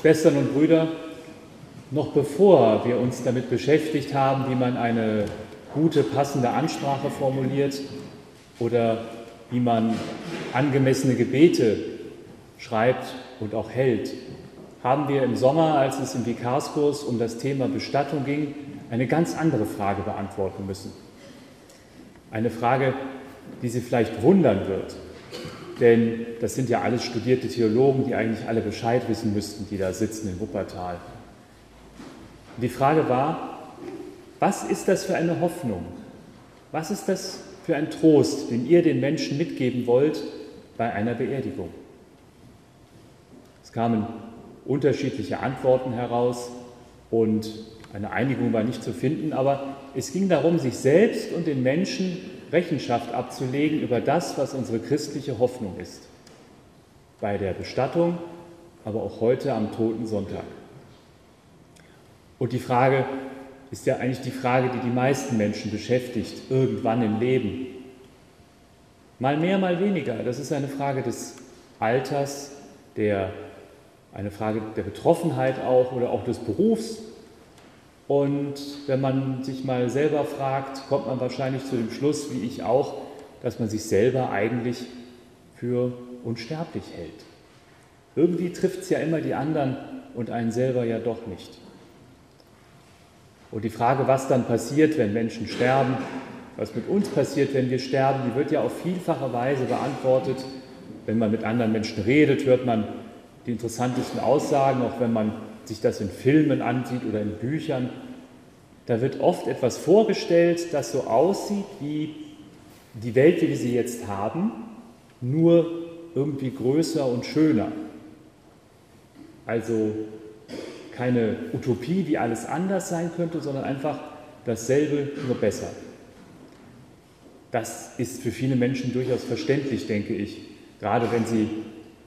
Schwestern und Brüder, noch bevor wir uns damit beschäftigt haben, wie man eine gute, passende Ansprache formuliert oder wie man angemessene Gebete schreibt und auch hält, haben wir im Sommer, als es im Vikarskurs um das Thema Bestattung ging, eine ganz andere Frage beantworten müssen. Eine Frage, die Sie vielleicht wundern wird, denn das sind ja alles studierte Theologen, die eigentlich alle Bescheid wissen müssten, die da sitzen in Wuppertal. Die Frage war, was ist das für eine Hoffnung? Was ist das für ein Trost, den ihr den Menschen mitgeben wollt bei einer Beerdigung? Es kamen unterschiedliche Antworten heraus und eine Einigung war nicht zu finden, aber es ging darum, sich selbst und den Menschen Rechenschaft abzulegen über das, was unsere christliche Hoffnung ist. Bei der Bestattung, aber auch heute am Toten Sonntag. Und die Frage ist ja eigentlich die Frage, die die meisten Menschen beschäftigt, irgendwann im Leben. Mal mehr, mal weniger. Das ist eine Frage des Alters, der, eine Frage der Betroffenheit auch oder auch des Berufs. Und wenn man sich mal selber fragt, kommt man wahrscheinlich zu dem Schluss, wie ich auch, dass man sich selber eigentlich für unsterblich hält. Irgendwie trifft es ja immer die anderen und einen selber ja doch nicht. Und die Frage, was dann passiert, wenn Menschen sterben, was mit uns passiert, wenn wir sterben, die wird ja auf vielfache Weise beantwortet. Wenn man mit anderen Menschen redet, hört man die interessantesten Aussagen, auch wenn man sich das in Filmen ansieht oder in Büchern, da wird oft etwas vorgestellt, das so aussieht wie die Welt, wie wir sie jetzt haben, nur irgendwie größer und schöner. Also keine Utopie, wie alles anders sein könnte, sondern einfach dasselbe, nur besser. Das ist für viele Menschen durchaus verständlich, denke ich, gerade wenn sie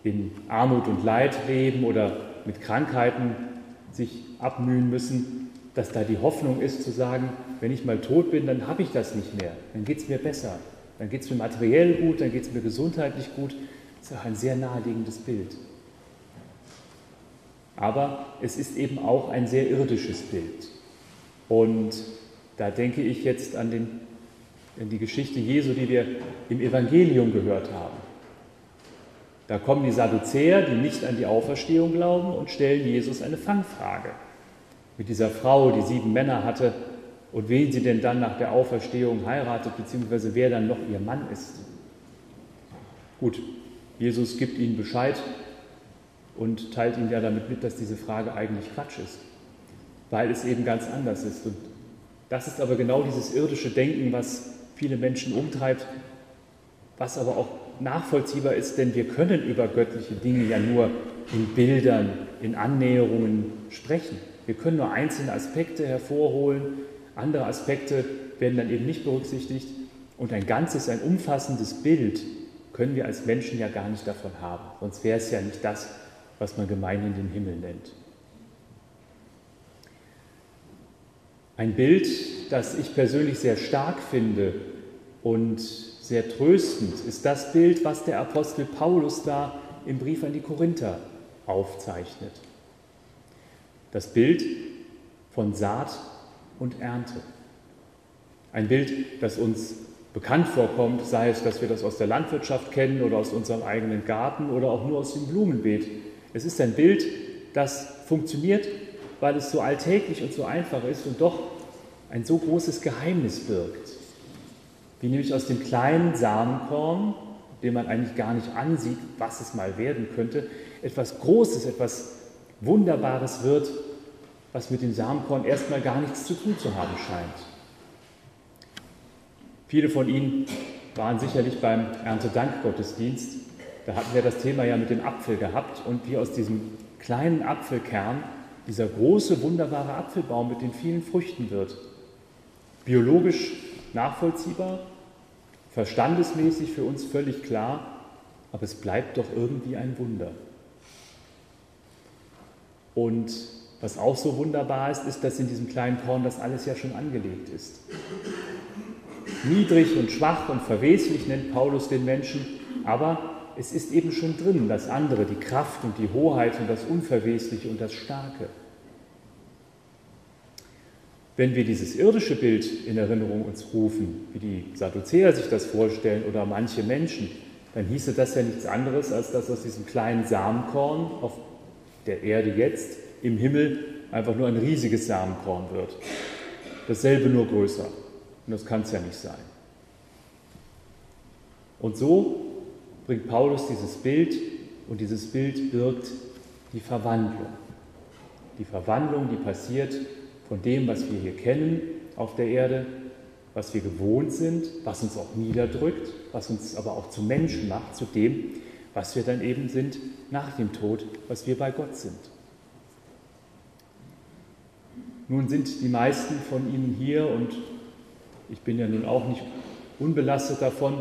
in Armut und Leid leben oder mit Krankheiten sich abmühen müssen, dass da die Hoffnung ist zu sagen, wenn ich mal tot bin, dann habe ich das nicht mehr, dann geht es mir besser, dann geht es mir materiell gut, dann geht es mir gesundheitlich gut. Das ist auch ein sehr naheliegendes Bild. Aber es ist eben auch ein sehr irdisches Bild. Und da denke ich jetzt an, den, an die Geschichte Jesu, die wir im Evangelium gehört haben. Da kommen die Sadduzäer, die nicht an die Auferstehung glauben, und stellen Jesus eine Fangfrage. Mit dieser Frau, die sieben Männer hatte, und wen sie denn dann nach der Auferstehung heiratet, beziehungsweise wer dann noch ihr Mann ist. Gut, Jesus gibt ihnen Bescheid und teilt ihnen ja damit mit, dass diese Frage eigentlich Quatsch ist, weil es eben ganz anders ist. Und das ist aber genau dieses irdische Denken, was viele Menschen umtreibt, was aber auch nachvollziehbar ist, denn wir können über göttliche Dinge ja nur in Bildern, in Annäherungen sprechen. Wir können nur einzelne Aspekte hervorholen, andere Aspekte werden dann eben nicht berücksichtigt und ein ganzes, ein umfassendes Bild können wir als Menschen ja gar nicht davon haben. Sonst wäre es ja nicht das, was man gemeinhin den Himmel nennt. Ein Bild, das ich persönlich sehr stark finde und sehr tröstend ist das Bild, was der Apostel Paulus da im Brief an die Korinther aufzeichnet. Das Bild von Saat und Ernte. Ein Bild, das uns bekannt vorkommt, sei es, dass wir das aus der Landwirtschaft kennen oder aus unserem eigenen Garten oder auch nur aus dem Blumenbeet. Es ist ein Bild, das funktioniert, weil es so alltäglich und so einfach ist und doch ein so großes Geheimnis birgt wie nämlich aus dem kleinen Samenkorn, den man eigentlich gar nicht ansieht, was es mal werden könnte, etwas Großes, etwas Wunderbares wird, was mit dem Samenkorn erstmal gar nichts zu tun zu haben scheint. Viele von Ihnen waren sicherlich beim Erntedankgottesdienst. Da hatten wir das Thema ja mit dem Apfel gehabt und wie aus diesem kleinen Apfelkern dieser große, wunderbare Apfelbaum mit den vielen Früchten wird. Biologisch nachvollziehbar, verstandesmäßig für uns völlig klar, aber es bleibt doch irgendwie ein Wunder. Und was auch so wunderbar ist, ist, dass in diesem kleinen Korn das alles ja schon angelegt ist. Niedrig und schwach und verweslich nennt Paulus den Menschen, aber es ist eben schon drin, das andere, die Kraft und die Hoheit und das Unverwesliche und das Starke. Wenn wir dieses irdische Bild in Erinnerung uns rufen, wie die Sadduzäer sich das vorstellen oder manche Menschen, dann hieße das ja nichts anderes, als dass aus diesem kleinen Samenkorn auf der Erde jetzt im Himmel einfach nur ein riesiges Samenkorn wird. Dasselbe nur größer. Und das kann es ja nicht sein. Und so bringt Paulus dieses Bild und dieses Bild birgt die Verwandlung. Die Verwandlung, die passiert von dem, was wir hier kennen auf der Erde, was wir gewohnt sind, was uns auch niederdrückt, was uns aber auch zu Menschen macht, zu dem, was wir dann eben sind nach dem Tod, was wir bei Gott sind. Nun sind die meisten von Ihnen hier und ich bin ja nun auch nicht unbelastet davon,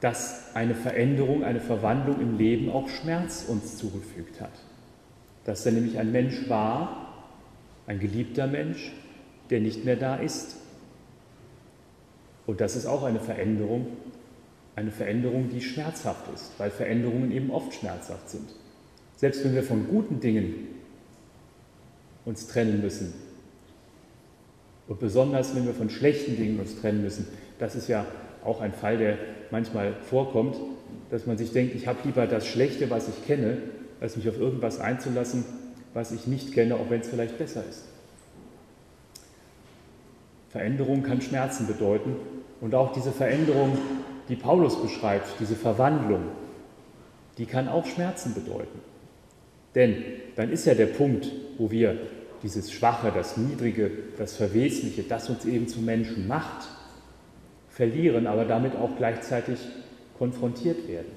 dass eine Veränderung, eine Verwandlung im Leben auch Schmerz uns zugefügt hat. Dass er nämlich ein Mensch war, ein geliebter Mensch, der nicht mehr da ist. Und das ist auch eine Veränderung, eine Veränderung, die schmerzhaft ist, weil Veränderungen eben oft schmerzhaft sind. Selbst wenn wir von guten Dingen uns trennen müssen und besonders wenn wir von schlechten Dingen uns trennen müssen, das ist ja auch ein Fall, der manchmal vorkommt, dass man sich denkt, ich habe lieber das Schlechte, was ich kenne, als mich auf irgendwas einzulassen, was ich nicht kenne, auch wenn es vielleicht besser ist. Veränderung kann Schmerzen bedeuten und auch diese Veränderung, die Paulus beschreibt, diese Verwandlung, die kann auch Schmerzen bedeuten. Denn dann ist ja der Punkt, wo wir dieses Schwache, das Niedrige, das Verwesliche, das uns eben zu Menschen macht, verlieren, aber damit auch gleichzeitig konfrontiert werden.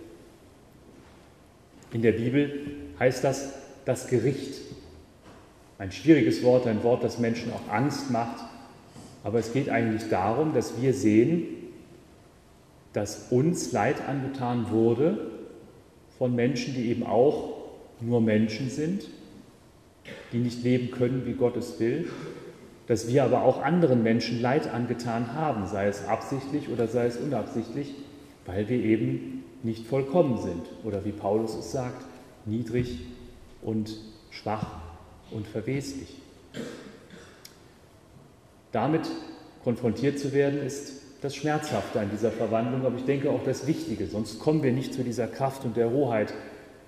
In der Bibel heißt das das Gericht. Ein schwieriges Wort, ein Wort, das Menschen auch Angst macht, aber es geht eigentlich darum, dass wir sehen, dass uns Leid angetan wurde von Menschen, die eben auch nur Menschen sind, die nicht leben können, wie Gott es will. Dass wir aber auch anderen Menschen Leid angetan haben, sei es absichtlich oder sei es unabsichtlich, weil wir eben nicht vollkommen sind. Oder wie Paulus es sagt, niedrig und schwach und verweslich. Damit konfrontiert zu werden, ist das Schmerzhafte an dieser Verwandlung, aber ich denke auch das Wichtige, sonst kommen wir nicht zu dieser Kraft und der Hoheit,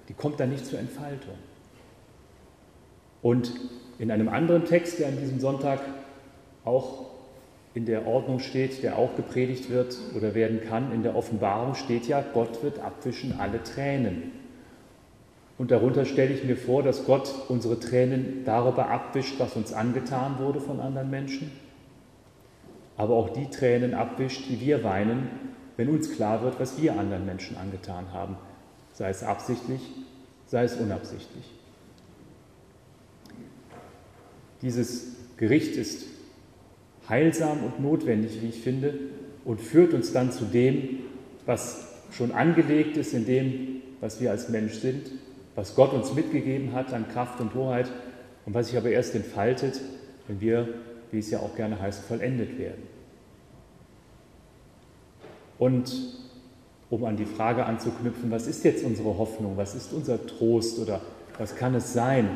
die kommt dann nicht zur Entfaltung. Und in einem anderen Text, der an diesem Sonntag auch in der Ordnung steht, der auch gepredigt wird oder werden kann, in der Offenbarung steht ja, Gott wird abwischen alle Tränen. Und darunter stelle ich mir vor, dass Gott unsere Tränen darüber abwischt, was uns angetan wurde von anderen Menschen, aber auch die Tränen abwischt, die wir weinen, wenn uns klar wird, was wir anderen Menschen angetan haben, sei es absichtlich, sei es unabsichtlich. Dieses Gericht ist heilsam und notwendig, wie ich finde, und führt uns dann zu dem, was schon angelegt ist in dem, was wir als Mensch sind, was Gott uns mitgegeben hat an Kraft und Hoheit und was sich aber erst entfaltet, wenn wir, wie es ja auch gerne heißt, vollendet werden. Und um an die Frage anzuknüpfen, was ist jetzt unsere Hoffnung, was ist unser Trost oder was kann es sein,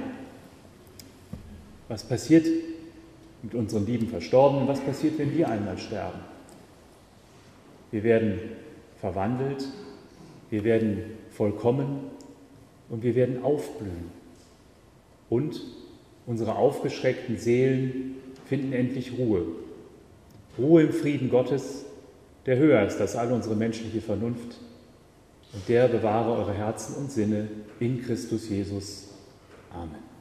was passiert mit unseren lieben Verstorbenen? Was passiert, wenn wir einmal sterben? Wir werden verwandelt, wir werden vollkommen und wir werden aufblühen. Und unsere aufgeschreckten Seelen finden endlich Ruhe. Ruhe im Frieden Gottes, der höher ist als all unsere menschliche Vernunft. Und der bewahre eure Herzen und Sinne in Christus Jesus. Amen.